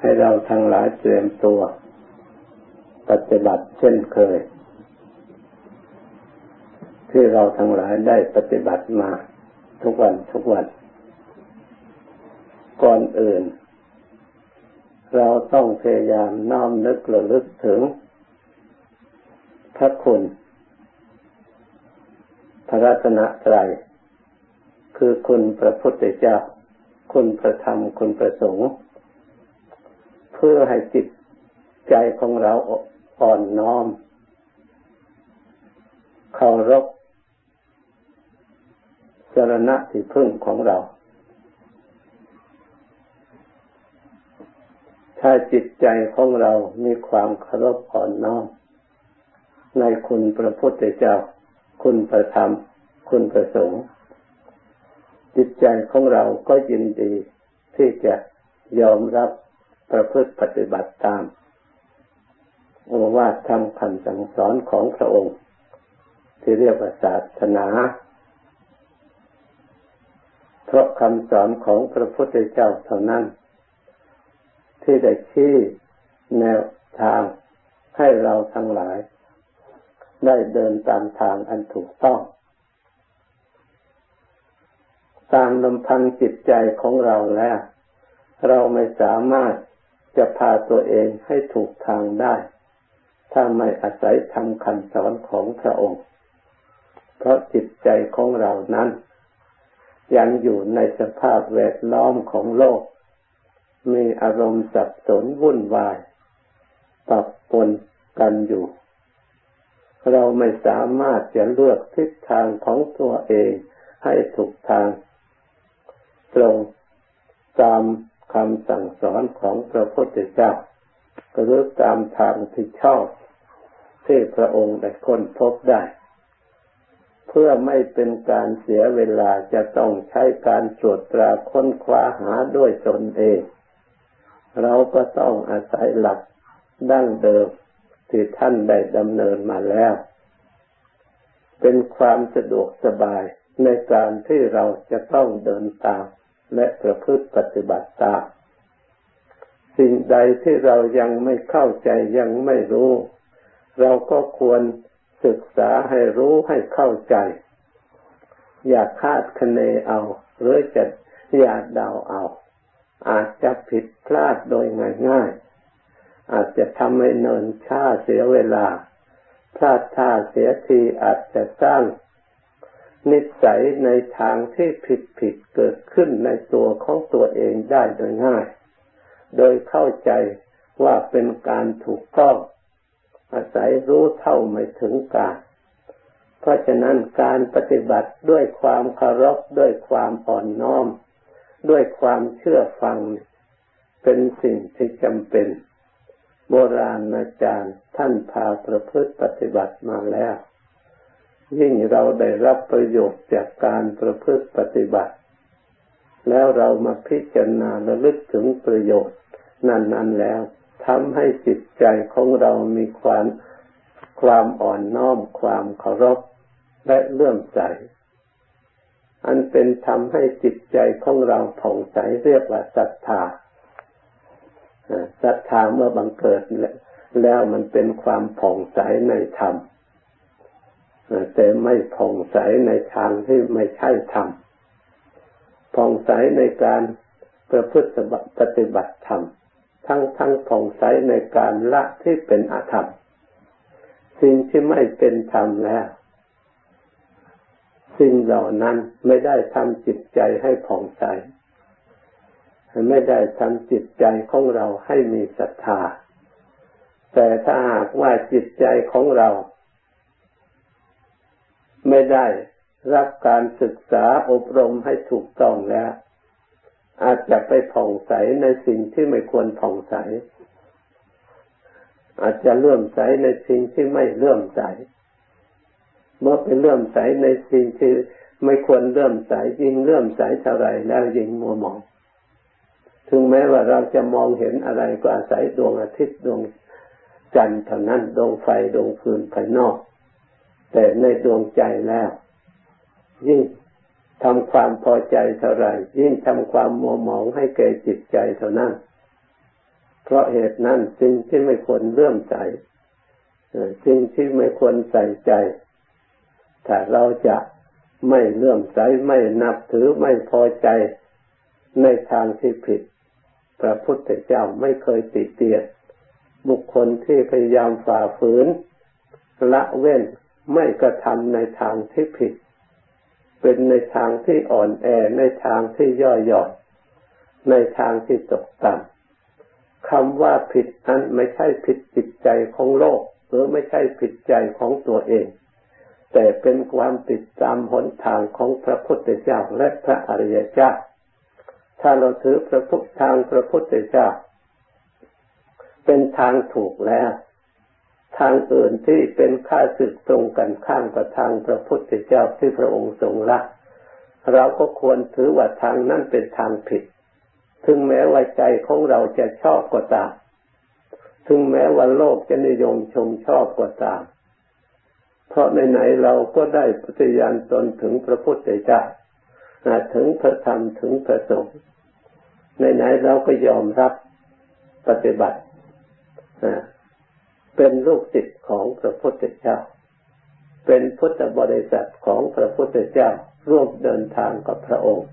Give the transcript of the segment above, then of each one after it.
ให้เราทั้งหลายเตรียมตัว ปฏิบัติเช่นเคย ที่เราทั้งหลายได้ปฏิบัติมาทุกวันทุกวัน ก่อนอื่น เราต้องพยายามน้อมนึกระลึกถึง พระคุณ พระรัตนตรัยคือคุณพระพุทธเจ้า คุณพระธรรม คุณพระสงฆ์ พื่อให้จิตใจของเราอ่อนน้อมเคารพสรณะที่พึ่งของเรา ถ้าจิตใจของเรามีความเคารพอ่อนน้อม ในคุณพระพุทธเจ้า คุณพระธรรม คุณพระสงฆ์ จิตใจของเราก็ยินดีที่จะยอมรับ ประพฤติปฏิบัติตามโอวาทธรรมคำสั่งสอนของพระองค์ ที่เรียกว่าศาสนา เพราะคำสอนของพระพุทธเจ้าเท่านั้น ที่ได้ชี้แนวทางให้เราทั้งหลาย ได้เดินตามทางอันถูกต้อง ตามลำพังจิตใจของเราแล้ว เราไม่สามารถ จะพาตัวเองให้ถูกทางได้ ถ้าไม่อาศัยทำคำสอนของพระองค์ เพราะจิตใจของเรานั้น ยังอยู่ในสภาพแวดล้อมของโลก มีอารมณ์สับสนวุ่นวายปรับปนกันอยู่ เราไม่สามารถจะเลือกทิศทางของตัวเองให้ถูกทาง ตรงตาม คำสั่งสอนของพระพุทธเจ้าหรือตามทางที่ชอบที่พระองค์ได้ค้นพบได้ เพื่อไม่เป็นการเสียเวลาจะต้องใช้การตรวจตราค้นคว้าหาด้วยตนเอง เราก็ต้องอาศัยหลักดั้งเดิมที่ท่านได้ดำเนินมาแล้ว เป็นความสะดวกสบายในการที่เราจะต้องเดินตาม และประพฤติปฏิบัติตามสิ่งใดที่เรายังไม่เข้าใจยังไม่รู้ เราก็ควรศึกษาให้รู้ให้เข้าใจ อย่าคาดคะเนเอา หรือจะอย่าเดาเอา อาจจะผิดพลาดโดยง่ายๆอาจจะทำให้เนินช้าเสียเวลาพลาดท่าเสียทีอาจจะสร้าง นิสัยในทางที่ผิดผิดเกิดขึ้นในตัวของตัวเองได้โดยง่าย โดยเข้าใจว่าเป็นการถูกต้อง อาศัยรู้เท่าไม่ถึงการ เพราะฉะนั้นการปฏิบัติด้วยความเคารพด้วยความอ่อนน้อม ด้วยความเชื่อฟัง เป็นสิ่งที่จำเป็น โบราณอาจารย์ท่านพาประพฤติปฏิบัติมาแล้ว ยิ่งเราได้รับประโยชน์จากการประพฤติปฏิบัติ แล้วเรามาพิจารณาระลึกถึงประโยชน์ นั้นๆแล้วทำให้จิตใจของเรามีความความอ่อนน้อมความเคารพและเลื่อมใส อันเป็นทำให้จิตใจของเราผ่องใสเรียกว่าศรัทธาศรัทธาเมื่อบังเกิดแล้วมันเป็นความผ่องใสในธรรม แต่ไม่ผ่องใสในทางที่ไม่ใช่ธรรมผ่องใสในการประพฤติปฏิบัติธรรมทั้งทั้งผ่องใสในการละที่เป็นอธรรม สิ่งที่ไม่เป็นธรรมแล้ว สิ่งเหล่านั้นไม่ได้ทำจิตใจให้ผ่องใส ไม่ได้ทำจิตใจของเราให้มีศรัทธา แต่ถ้าหากว่าจิตใจของเรา ไม่ได้รับการศึกษาอบรมให้ถูกต้องแล้ว อาจจะไปผ่องใสในสิ่งที่ไม่ควรผ่องใส อาจจะเลื่อมใสในสิ่งที่ไม่เลื่อมใส เมื่อไปเลื่อมใสในสิ่งที่ไม่ควรเลื่อมใสยิ่งเลื่อมใสเท่าไรแล้วยิ่งมัวมอง ถึงแม้ว่าเราจะมองเห็นอะไรก็อาศัยดวงอาทิตย์ดวงจันทร์เท่านั้นดวงไฟดวงฟืนภายนอก แต่ในดวงใจแล้ว ยิ่งทำความพอใจเท่าไรยิ่งทำความมัวหมองให้แก่จิตใจเท่านั้น เพราะเหตุนั้นสิ่งที่ไม่ควรเลื่อมใสสิ่งที่ไม่ควรใส่ใจ ถ้าเราจะไม่เลื่อมใสไม่นับถือไม่พอใจในทางที่ผิด พระพุทธเจ้าไม่เคยติเตียนบุคคลที่พยายามฝ่าฝืน ละเว้น ไม่กระทำในทางที่ผิด เป็นในทางที่อ่อนแอในทางที่ย่อหย่อนในทางที่ตกต่ำคำว่าผิดนั้นไม่ใช่ผิดจิตใจของโลก หรือไม่ใช่ผิดใจของตัวเอง แต่เป็นความติดตามหนทางของพระพุทธเจ้าและพระอริยเจ้า ถ้าเราถือพระพุทธทางพระพุทธเจ้า เป็นทางถูกแล้ว ทางอื่นที่เป็นข้าศึกตรงกันข้ามกับทางพระพุทธเจ้าที่พระองค์ทรงละเราก็ควรถือว่าทางนั้นเป็นทางผิด ถึงแม้ว่าใจของเราจะชอบก็ตาม ถึงแม้ว่าโลกจะนิยมชมชอบก็ตาม เพราะในไหนเราก็ได้ปฏิญาณตนถึงพระพุทธเจ้าถึงพระธรรมถึงพระสงฆ์ในไหนเราก็ยอมรับปฏิบัติ เป็นลูกศิษย์ของพระพุทธเจ้า เป็นพุทธบริษัทของพระพุทธเจ้าร่วมเดินทางกับพระองค์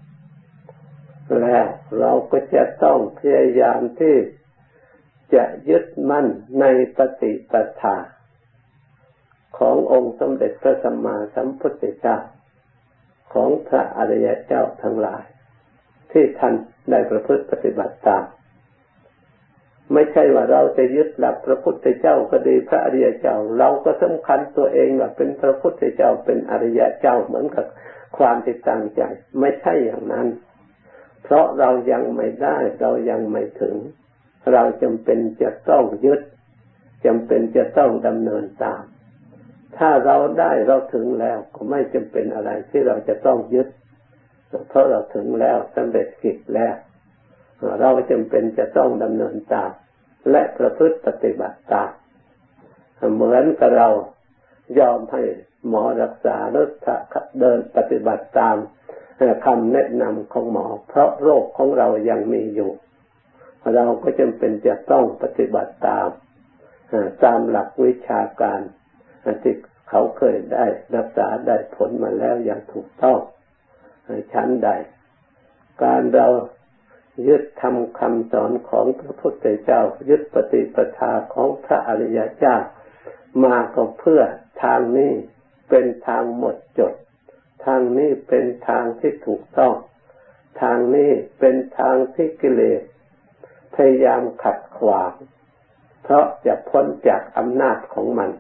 แล้วเราก็จะต้องพยายามที่จะยึดมั่นในปฏิปทาขององค์สมเด็จพระสัมมาสัมพุทธเจ้า ของพระอริยเจ้าทั้งหลาย ที่ท่านได้ประพฤติปฏิบัติตาม ไม่ใช่ว่าเราจะยึดหลักพระพุทธเจ้าก็ดีพระอริยเจ้า เราก็สำคัญตัวเองว่าเป็นพระพุทธเจ้าเป็นอริยเจ้าเหมือนกับความติดตั้งใจ ไม่ใช่อย่างนั้น เพราะเรายังไม่ได้เรายังไม่ถึง เราจำเป็นจะต้องยึดจำเป็นจะต้องดำเนินตาม ถ้าเราได้เราถึงแล้วก็ไม่จำเป็นอะไรที่เราจะต้องยึดเพราะเราถึงแล้วสำเร็จกิจแล้ว เราจำเป็นจะต้องดำเนินตามและประพฤติปฏิบัติตามเหมือนกับเรายอมให้หมอรักษาหรือเดินปฏิบัติตามคำแนะนำของหมอ เพราะโรคของเรายังมีอยู่ เราก็จำเป็นจะต้องปฏิบัติตามตามหลักวิชาการที่เขาเคยได้รักษาได้ผลมาแล้วอย่างถูกต้องชั้นใด การเรา ยึดทำคำสอนของพระพุทธเจ้า ยึดปฏิปทาของพระอริยเจ้า มาก็เพื่อทางนี้เป็นทางหมดจด ทางนี้เป็นทางที่ถูกต้อง ทางนี้เป็นทางที่กิเลสพยายามขัดขวาง เพราะจะพ้นจากอำนาจของมัน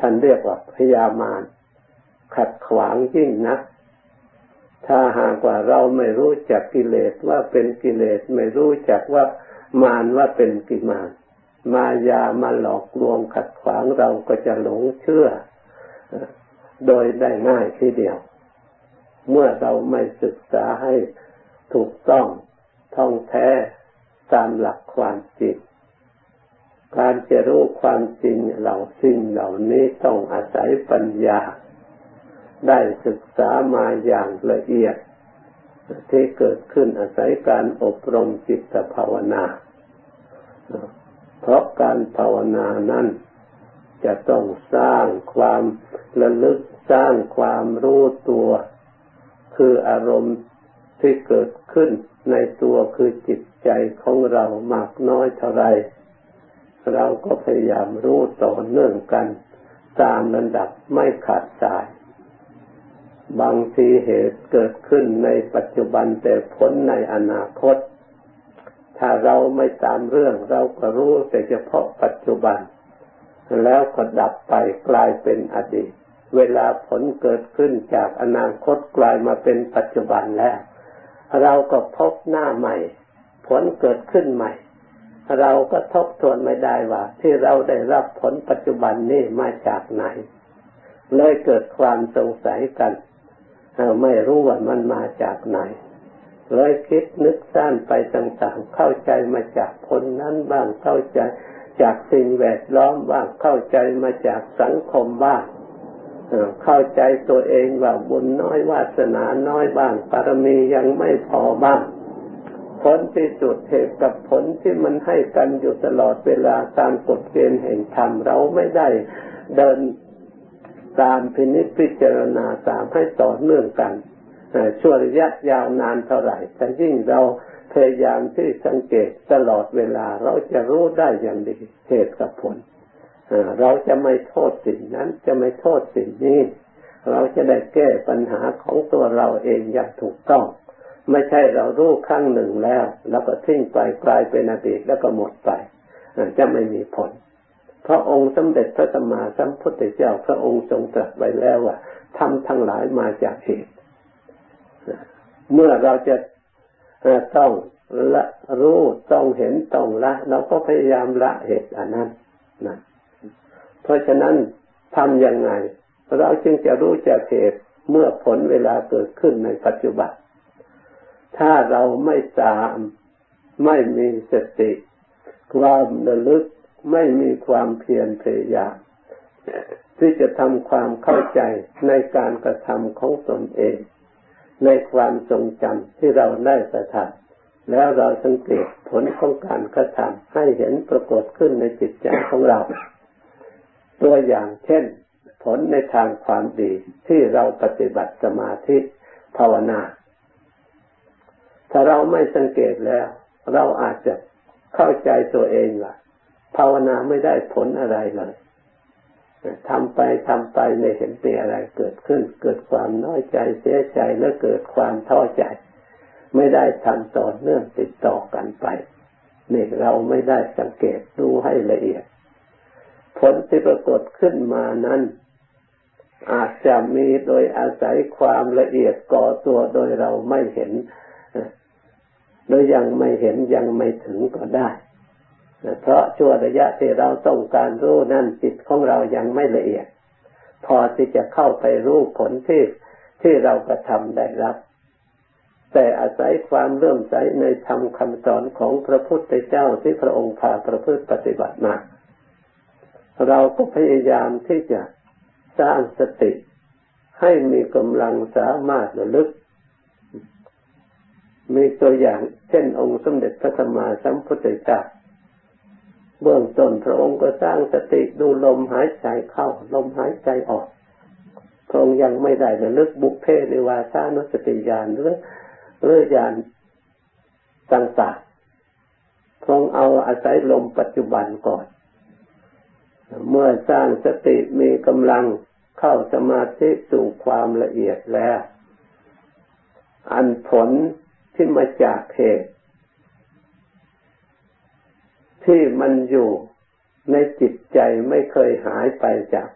ท่านเรียกว่าพยามารขัดขวางยิ่งนัก ถ้าหากว่าเราไม่รู้จักกิเลสว่าเป็นกิเลสไม่รู้จักว่ามารว่าเป็นกิมารมายามาหลอกลวงขัดขวางเราก็จะหลงเชื่อ โดยได้ง่ายทีเดียว เมื่อเราไม่ศึกษาให้ถูกต้องท่องแท้ตามหลักความจริงการจะรู้ความจริงเหล่าสิ่งเหล่านี้ต้องอาศัยปัญญา ได้ศึกษามาอย่างละเอียด ที่เกิดขึ้นอาศัยการอบรมจิตภาวนา เพราะการภาวนานั้นจะต้องสร้างความระลึกสร้างความรู้ตัว คืออารมณ์ที่เกิดขึ้นในตัวคือจิตใจของเรามากน้อยเท่าไร เราก็พยายามรู้ต่อเนื่องกัน ตามระดับไม่ขาดสาย บางทีเหตุเกิดขึ้นในปัจจุบันแต่ผลในอนาคต ถ้าเราไม่ตามเรื่องเราก็รู้แต่เฉพาะปัจจุบัน แล้วก็ดับไปกลายเป็นอดีต เวลาผลเกิดขึ้นจากอนาคตกลายมาเป็นปัจจุบันแล้ว เราก็พบหน้าใหม่ ผลเกิดขึ้นใหม่ เราก็ทบทวนไม่ได้ว่า ที่เราได้รับผลปัจจุบันนี้มาจากไหน เลยเกิดความสงสัยกัน ไม่รู้ว่ามันมาจากไหนเลยคิดนึกสร้างไปต่างๆ เข้าใจมาจากผลนั้นบ้างเข้าใจจากสิ่งแวดล้อมบ้างเข้าใจมาจากสังคมบ้างเข้าใจตัวเองว่าบุญน้อยวาสนาน้อยบ้างปารมียังไม่พอบ้างผลที่สุดเหตุกับผลที่มันให้กันอยู่ตลอดเวลาตามกฎเกณฑ์แห่งธรรมเราไม่ได้เดิน ตามพินิจพิจารณาตามให้ต่อเนื่องกันช่วงระยะยาวนานเท่าไหร่แต่ยิ่งเราพยายามที่สังเกตตลอดเวลาเราจะรู้ได้อย่างดีเหตุกับผล เราจะไม่โทษสิ่งนั้นจะไม่โทษสิ่งนี้ เราจะได้แก้ปัญหาของตัวเราเองอย่างถูกต้อง ไม่ใช่เรารู้ครั้งหนึ่งแล้ว แล้วก็ทิ้งไปกลายเป็นอดีตแล้วก็หมดไป จะไม่มีผล พระองค์สมเด็จพระสัมมาสัมพุทธเจ้า พระองค์ทรงตรัสไว้แล้วว่าทำทั้งหลายมาจากเหตุ เมื่อเราจะต้องละรู้ต้องเห็นต้องละเราก็พยายามละเหตุอันนั้นนะเพราะฉะนั้นทำยังไง เราจึงจะรู้จักเหตุเมื่อผลเวลาเกิดขึ้นในปัจจุบัน ถ้าเราไม่ตามไม่มีสติ ความระลึก ไม่มีความเพียรพยายามที่จะทำความเข้าใจในการกระทำของตนเอง ในความทรงจำที่เราได้กระทำแล้วเราสังเกตผลของการกระทำให้เห็นปรากฏขึ้นในจิตใจของเรา ตัวอย่างเช่น ผลในทางความดีที่เราปฏิบัติสมาธิภาวนา ถ้าเราไม่สังเกตแล้ว เราอาจจะเข้าใจตัวเองว่า ภาวนาไม่ได้ผลอะไรเลยทำไปทำไปไม่เห็นมีอะไรเกิดขึ้น เกิดความน้อยใจเสียใจและเกิดความท้อใจ ไม่ได้ทำต่อเนื่องติดต่อกันไปนี่เราไม่ได้สังเกตดูให้ละเอียด ผลที่ปรากฏขึ้นมานั้น อาจจะมีโดยอาศัยความละเอียดก่อตัวโดยเราไม่เห็น โดยยังไม่เห็นยังไม่ถึงก็ได้ เพราะช่วงระยะที่เราต้องการรู้นั่นจิตของเรายังไม่ละเอียด พอที่จะเข้าไปรู้ผลที่ที่เรากระทำได้รับ แต่อาศัยความเริ่มใสในธรรมคำสอนของพระพุทธเจ้าที่พระองค์พาประพฤติปฏิบัติมาเราก็พยายามที่จะสร้างสติ ให้มีกำลังสามารถระลึก มีตัวอย่างเช่นองค์สมเด็จพระสัมมาสัมพุทธเจ้า เบื้องต้นพระองค์ก็สร้างสติดูลมหายใจเข้า ลมหายใจออก พระองค์ยังไม่ได้ระลึกบุพเพในวาสานุสติญาณหรือหรือญาณต่างๆพระองค์เอาอาศัยลมปัจจุบันก่อน เมื่อสร้างสติมีกำลังเข้าสมาธิสู่ความละเอียดแล้ว อันผลที่มาจากเหตุ ที่มันอยู่ในจิตใจไม่เคยหายไปจาก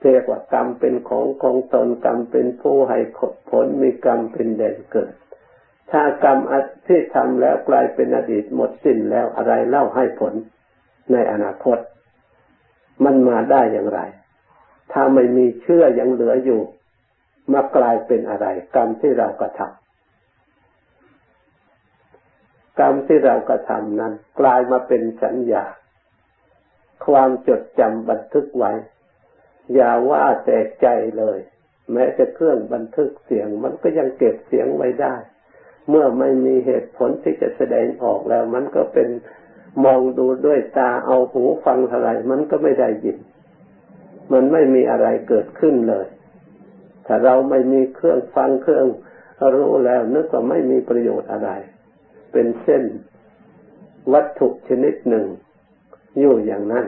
เรียกว่ากรรมเป็นของของตนกรรมเป็นผู้ให้ผลมีกรรมเป็นเด่นเกิด ถ้ากรรมที่ทำแล้วกลายเป็นอดีตหมดสิ้นแล้วอะไรเล่าให้ผลในอนาคต มันมาได้อย่างไร ถ้าไม่มีเชื่อยังเหลืออยู่ มากลายเป็นอะไร กรรมที่เรากระทำ กรรมที่เรากระทำนั้น กลายมาเป็นสัญญา ความจดจำบันทึกไว้ อย่าว่าแต่ใจเลย แม้จะเครื่องบันทึกเสียง มันก็ยังเก็บเสียงไว้ได้ เมื่อไม่มีเหตุผลที่จะแสดงออกแล้ว มันก็เป็นมองดูด้วยตาเอาหูฟังอะไร มันก็ไม่ได้ยิน มันไม่มีอะไรเกิดขึ้นเลย ถ้าเราไม่มีเครื่องฟังเครื่องรู้แล้วนึกว่าไม่มีประโยชน์อะไร เป็นเส้นวัตถุชนิดหนึ่ง อยู่อย่างนั้น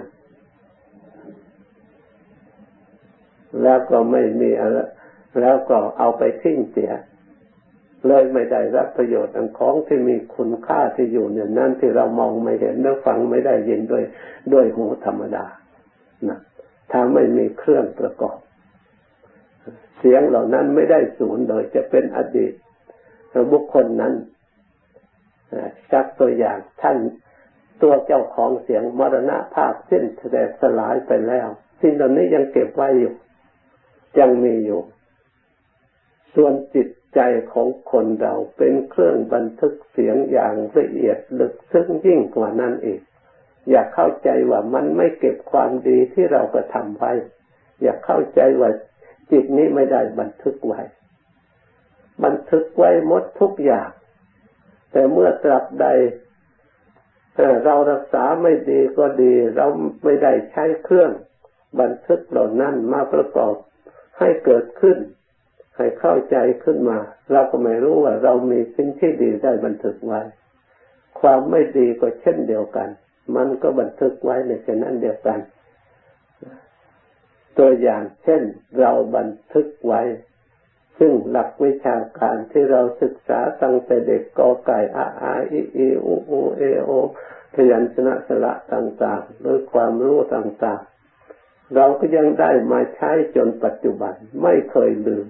แล้วก็ไม่มีอะไรแล้วก็เอาไปทิ้งเสีย เลยไม่ได้รับประโยชน์ของที่มีคุณค่าที่อยู่เนี่ยนั่นที่เรามองไม่เห็นและฟังไม่ได้ยินด้วยด้วยหูธรรมดานะถ้าไม่มีเครื่องประกอบ เสียงเหล่านั้นไม่ได้สูญโดยจะเป็นอดีตบุคคลนั้น จักตัวอย่างท่านตัวเจ้าของเสียงมรณะภาพสิ้นแสดสลายไปแล้ว สิ่งเหล่านี้ยังเก็บไว้อยู่ ยังมีอยู่ ส่วนจิตใจของคนเราเป็นเครื่องบันทึกเสียงอย่างละเอียดลึกซึ้งยิ่งกว่านั้นอีก อย่าเข้าใจว่ามันไม่เก็บความดีที่เรากระทำไว้ อย่าเข้าใจว่าจิตนี้ไม่ได้บันทึกไว้ บันทึกไว้หมดทุกอย่าง แต่เมื่อตราบใดเรารักษาไม่ดีก็ดี เราไม่ได้ใช้เครื่องบันทึกเหล่านั้นมาประกอบให้เกิดขึ้น ให้เข้าใจขึ้นมา เราก็ไม่รู้ว่าเรามีสิ่งที่ดีได้บันทึกไว้ ความไม่ดีก็เช่นเดียวกัน มันก็บันทึกไว้ในเช่นนั้นเดียวกัน ตัวอย่างเช่น เราบันทึกไว้ ซึ่งหลักวิชาการที่เราศึกษาตั้งแต่เด็กกอไก่อาอาอีอีอูอูเอโอพยัญชนะสระต่างๆหรือความรู้ต่างๆ เราก็ยังได้มาใช้จนปัจจุบันไม่เคยลืม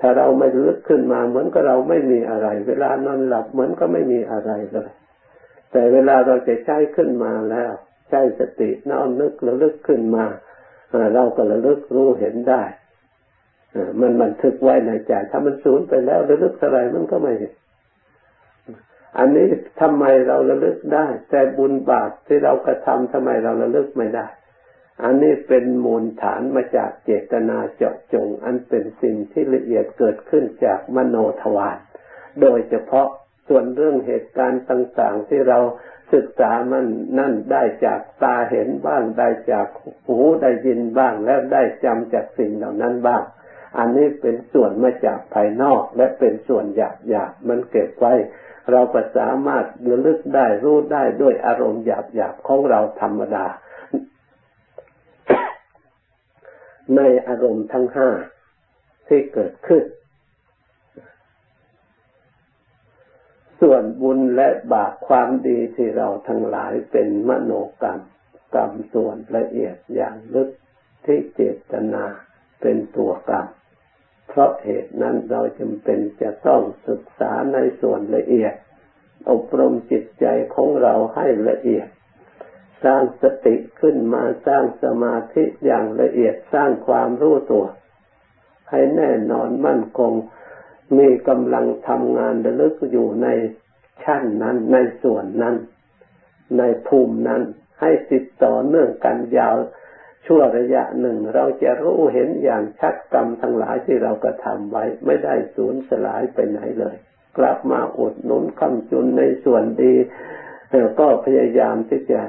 ถ้าเราไม่ลึกขึ้นมาเหมือนกับเราไม่มีอะไร เวลานอนหลับเหมือนก็ไม่มีอะไรเลย แต่เวลาเราจะใช้ขึ้นมาแล้ว ใช้สติน้อมนึกระลึกขึ้นมา เราก็ระลึกรู้เห็นได้ มันบันทึกไว้ในใจ ถ้ามันสูญไปแล้วระลึกอะไรมันก็ไม่เห็นอันนี้ทำไมเราระลึกได้ แต่บุญบาปที่เรากระทำทำไมเราระลึกไม่ได้ อันนี้เป็นมูลฐานมาจากเจตนาเจาะจง อันเป็นสิ่งที่ละเอียดเกิดขึ้นจากมโนทวารโดยเฉพาะส่วนเรื่องเหตุการณ์ต่าง ๆ ที่เราศึกษามันนั่นได้จากตาเห็นบ้างได้จากหูได้ยินบ้างแล้วได้จำจากสิ่งเหล่านั้นบ้าง อันนี้เป็นส่วนมาจากภายนอกและเป็นส่วนหยาบหยาบมันเก็บไว้ เราก็สามารถระลึกได้รู้ได้ด้วยอารมณ์หยาบๆของเราธรรมดา ในอารมณ์ทั้งห้าที่เกิดขึ้น ส่วนบุญและบาปความดีที่เราทั้งหลายเป็นมโนกรรมกรรมส่วนละเอียดอย่างลึกที่เจตนาเป็นตัวกรรม เพราะเหตุนั้นเราจำเป็นจะต้องศึกษาในส่วนละเอียด อบรมจิตใจของเราให้ละเอียด สร้างสติขึ้นมาสร้างสมาธิอย่างละเอียดสร้างความรู้ตัว ให้แน่นอนมั่นคง มีกำลังทำงานระลึกอยู่ในชั้นนั้นในส่วนนั้น ในภูมินั้นให้ติดต่อเนื่องกันยาว ชั่วระยะหนึ่ง เราจะรู้เห็นอย่างชัดกรรมทั้งหลายที่เรากระทำไว้ ไม่ได้สูญสลายไปไหนเลย กลับมาอุดหนุนคำจุนในส่วนดีก็พยายามที่จะ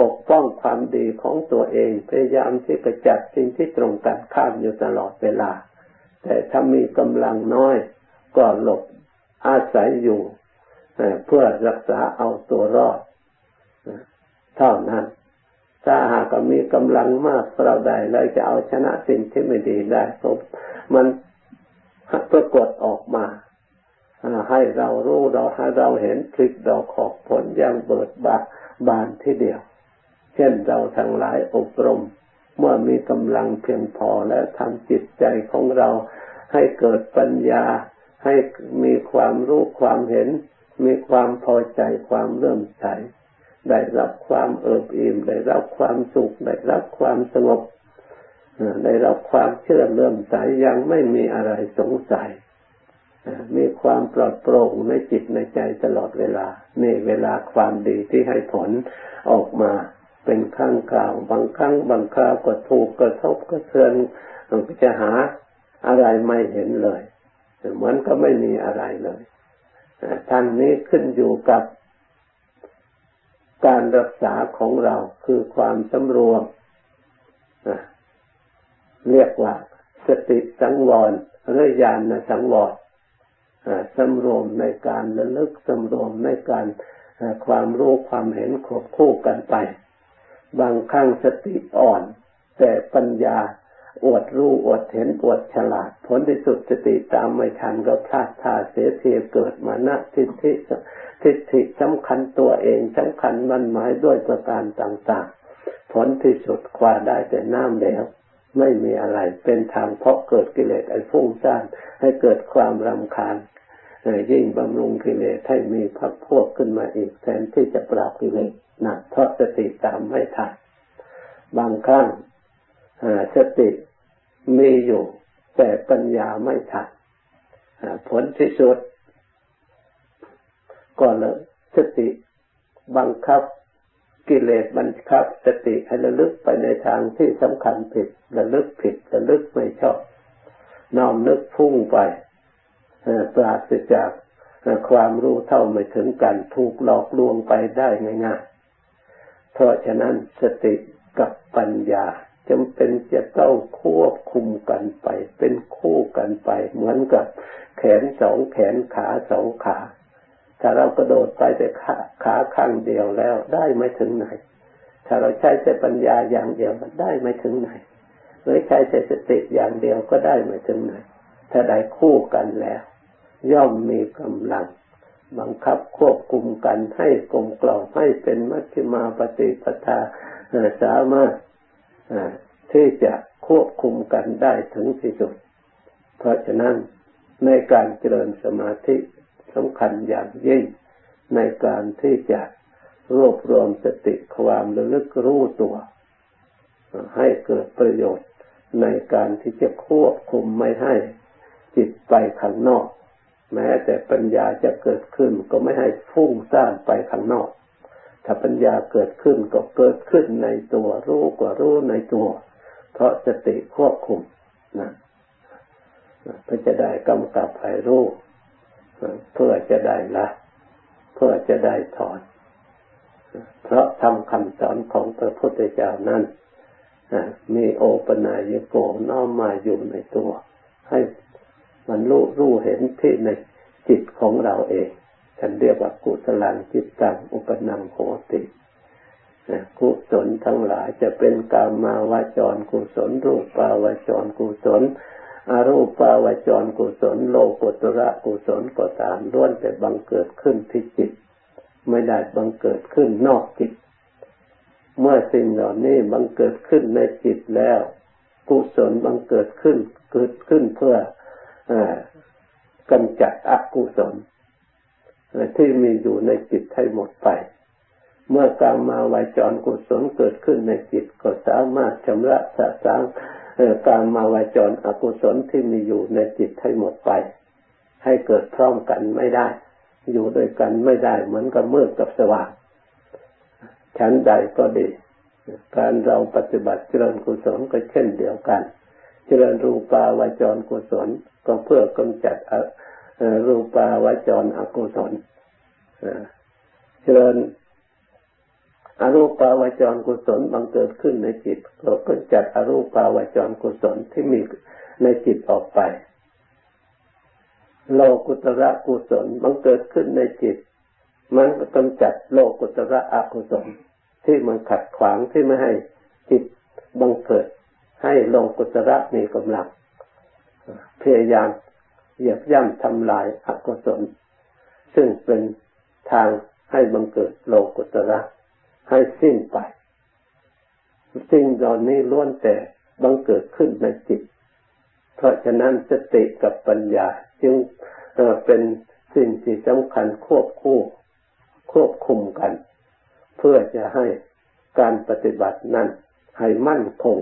ปกป้องความดีของตัวเอง พยายามที่จะจัดสิ่งที่ตรงกันข้ามอยู่ตลอดเวลา แต่ถ้ามีกำลังน้อย ก็หลบอาศัยอยู่เพื่อรักษาเอาตัวรอดเท่านั้น ถ้าหากมีกำลังมากเราได้เราจะเอาชนะสิ่งที่ไม่ดีได้ผมมันปรากฏออกมาให้เรารู้เราให้เราเห็นคลิกดอกขอบผลอย่างเบิดบาบานที่เดียว เช่นเราทั้งหลายอบรม เมื่อมีกำลังเพียงพอและทำจิตใจของเราให้เกิดปัญญา ให้มีความรู้ความเห็น มีความพอใจความเริ่มใส ได้รับความเอิบอิ่มได้รับความสุขได้รับความสงบได้รับความเชื่อเลื่อมใสยังไม่มีอะไรสงสัยมีความปลอดโปร่งในจิตในใจตลอดเวลานี่เวลาความดีที่ให้ผลออกมาเป็นครั้งกล่าวบางครั้งบางคราวก็ถูกกระทบกระเทือนจะหาอะไรไม่เห็นเลยเหมือนก็ไม่มีอะไรเลยท่านนี้ขึ้นอยู่กับ การรักษาของเราคือความสำรวมเรียกว่า สติสังวรหรือญาณสังวรสำรวมในการระลึกสำรวมในการความรู้ความเห็นควบคู่กันไป บางครั้งสติอ่อน แต่ปัญญา อวดรู้อวดเห็นอวดฉลาด ผลที่สุดสติตามไม่ทันก็พลาดท่าเสียเทียเกิดมานะทิฏฐิทิฏฐิสำคัญตัวเองสำคัญมันหมายด้วยประการต่างๆ ผลที่สุดคว้าได้แต่น้ำแล้วไม่มีอะไรเป็นทางเพราะเกิดกิเลสไอ้ฟุ้งซ่านให้เกิดความรำคาญยิ่งบำรุงกิเลสให้มีพักพวกขึ้นมาอีกแทนที่จะปราบกิเลสนะเพราะสติตามไม่ทันบางครั้ง สติมีอยู่ แต่ปัญญาไม่ทันผลที่สุดก็เลยสติบังคับกิเลสบังคับ สติให้ระลึกไปในทางที่สำคัญผิดระลึกผิดระลึกไม่ชอบน้อมนึกพุ่งไปปราศจากความรู้เท่าไม่ถึงกันถูกหลอกลวงไปได้ง่ายๆเพราะฉะนั้นสติกับปัญญา จำเป็นจะต้องควบคุมกันไป เป็นคู่กันไป เหมือนกับแขนสองแขนขาสองขาถ้าเรากระโดดไปแต่ขาขาข้างเดียวแล้วได้ไม่ถึงไหน ถ้าเราใช้แต่ปัญญาอย่างเดียวได้ไม่ถึงไหนหรือใช้แต่สติอย่างเดียวก็ได้ไม่ถึงไหน ถ้าได้คู่กันแล้ว ย่อมมีกำลัง บังคับควบคุมกันให้กลมกล่อมให้เป็นมัชฌิมาปฏิปทาสามารถ ที่จะควบคุมกันได้ถึงที่สุด เพราะฉะนั้นในการเจริญสมาธิสำคัญอย่างยิ่งในการที่จะรวบรวมสติความระลึกรู้ตัว ให้เกิดประโยชน์ในการที่จะควบคุมไม่ให้จิตไปข้างนอก แม้แต่ปัญญาจะเกิดขึ้นก็ไม่ให้ฟุ้งซ่านไปข้างนอก ถ้าปัญญาเกิดขึ้นก็เกิดขึ้นในตัวรู้กว่ารู้ในตัว เพราะสติควบคุมนะเพื่อจะได้กำกับให้รู้เพื่อจะได้ละเพื่อจะได้ถอน เพราะทำคำสอนของพระพุทธเจ้านั้นมีโอปนายโกน้อมมาอยู่ในตัว ให้มันรู้รู้เห็นที่ในจิตของเราเอง ฉันเรียกว่ากุศลังจิตตังอุปนังโหติกุศลทั้งหลายจะเป็นกามาวาจรกุศล รูปาวาจรกุศลอารูปาวาจรกุศล โลกุตระกุศลก็ตามล้วนแต่บังเกิดขึ้นที่จิต ไม่ได้บังเกิดขึ้นนอกจิต เมื่อสิ่งเหล่านี้บังเกิดขึ้นในจิตแล้ว กุศลบังเกิดขึ้นเกิดขึ้นเพื่อกำจัดอกุศล ที่มีอยู่ในจิตให้หมดไป เมื่อการมาวายจรกุศลเกิดขึ้นในจิตก็สามารถชำระสะสางการมาวายจรอกุศลที่มีอยู่ในจิตให้หมดไป ให้เกิดพร้อมกันไม่ได้ อยู่ด้วยกันไม่ได้เหมือนกับมืดกับสว่างชั้นใดก็ดี การเราปฏิบัติเจริญกุศลก็เช่นเดียวกัน เจริญรูปาวาจรกุศลก็เพื่อกำจัด รูปาวจรอกุศลเจริญอรูปาวจรกุศลบังเกิดขึ้นในจิตเราก็จัดอรูปาวจรกุศลที่มีในจิตออกไป โลกุตระกุศลบังเกิดขึ้นในจิต มันก็กำจัดโลกุตระอกุศลที่มันขัดขวางที่ไม่ให้จิตบังเกิด ให้โลกุตระมีกำลังพยายาม เหยียบย่ำทำลายอกุศล ซึ่งเป็นทางให้บังเกิดโลกุตระให้สิ้นไป สิ่งเหล่านี้ล้วนแต่บังเกิดขึ้นในจิต เพราะฉะนั้นสติกับปัญญาจึงเป็นสิ่งที่สำคัญควบคู่ ควบคุมกัน เพื่อจะให้การปฏิบัตินั้นให้มั่นคง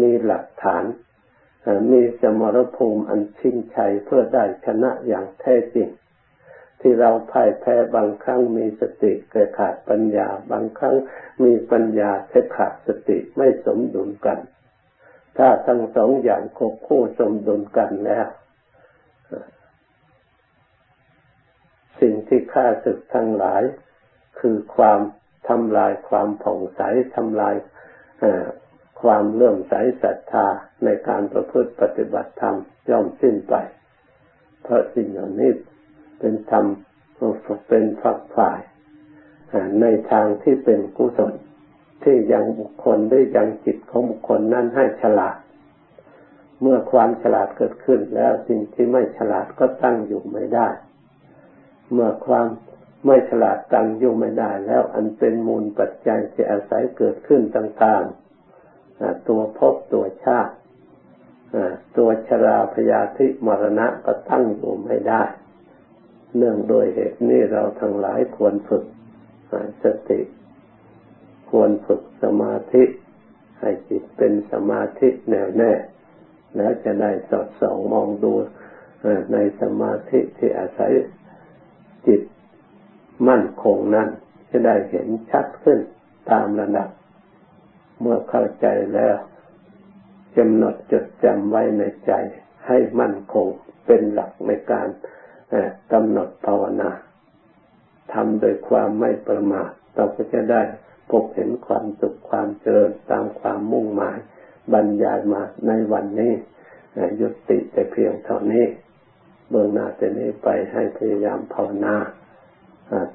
มีหลักฐาน มีสมรภูมิอันชิงชัยเพื่อได้ชนะอย่างแท้จริง ที่เราพ่ายแพ้บางครั้งมีสติเกิดขาดปัญญา บางครั้งมีปัญญาเกิดขาดสติไม่สมดุลกัน ถ้าทั้งสองอย่างควบคู่สมดุลกันแล้วสิ่งที่ฆ่าศึกทั้งหลาย คือความทำลายความผ่องใสทำลาย ความเลื่อมใสศรัทธาในการประพฤติปฏิบัติธรรมย่อมสิ้นไป เพราะสิ่งเหล่านี้เป็นธรรมเป็นฝักฝ่ายในทางที่เป็นกุศลที่ยังบุคคลได้ยังจิตของบุคคลนั้นให้ฉลาด เมื่อความฉลาดเกิดขึ้นแล้วสิ่งที่ไม่ฉลาดก็ตั้งอยู่ไม่ได้ เมื่อความไม่ฉลาดตั้งอยู่ไม่ได้ แล้วอันเป็นมูลปัจจัยที่อาศัยเกิดขึ้นต่างๆ ตัวพบตัวชาติตัวชราพยาธิมรณะก็ตั้งอยู่ไม่ได้ เนื่องโดยเหตุนี้เราทั้งหลายควรฝึกสติ ควรฝึกสมาธิให้จิตเป็นสมาธิแน่วแน่ แล้วจะได้สอดส่องมองดูในสมาธิที่อาศัยจิตมั่นคงนั้นจะได้เห็นชัดขึ้นตามระดับ เมื่อเข้าใจแล้วกำหนดจดจำไว้ในใจ ให้มั่นคงเป็นหลักในการกำหนดภาวนาทำโดยความไม่ประมาทเราก็จะได้พบเห็นความสุขความเจริญตามความมุ่งหมาย บรรยายมาในวันนี้ยุติแต่เพียงเท่านี้ เบื้องหน้าแต่นี้ไปให้พยายามภาวนา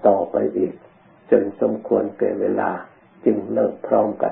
ต่อไปอีก จนสมควรเกิดเวลาจึงเลิกพร้อมกัน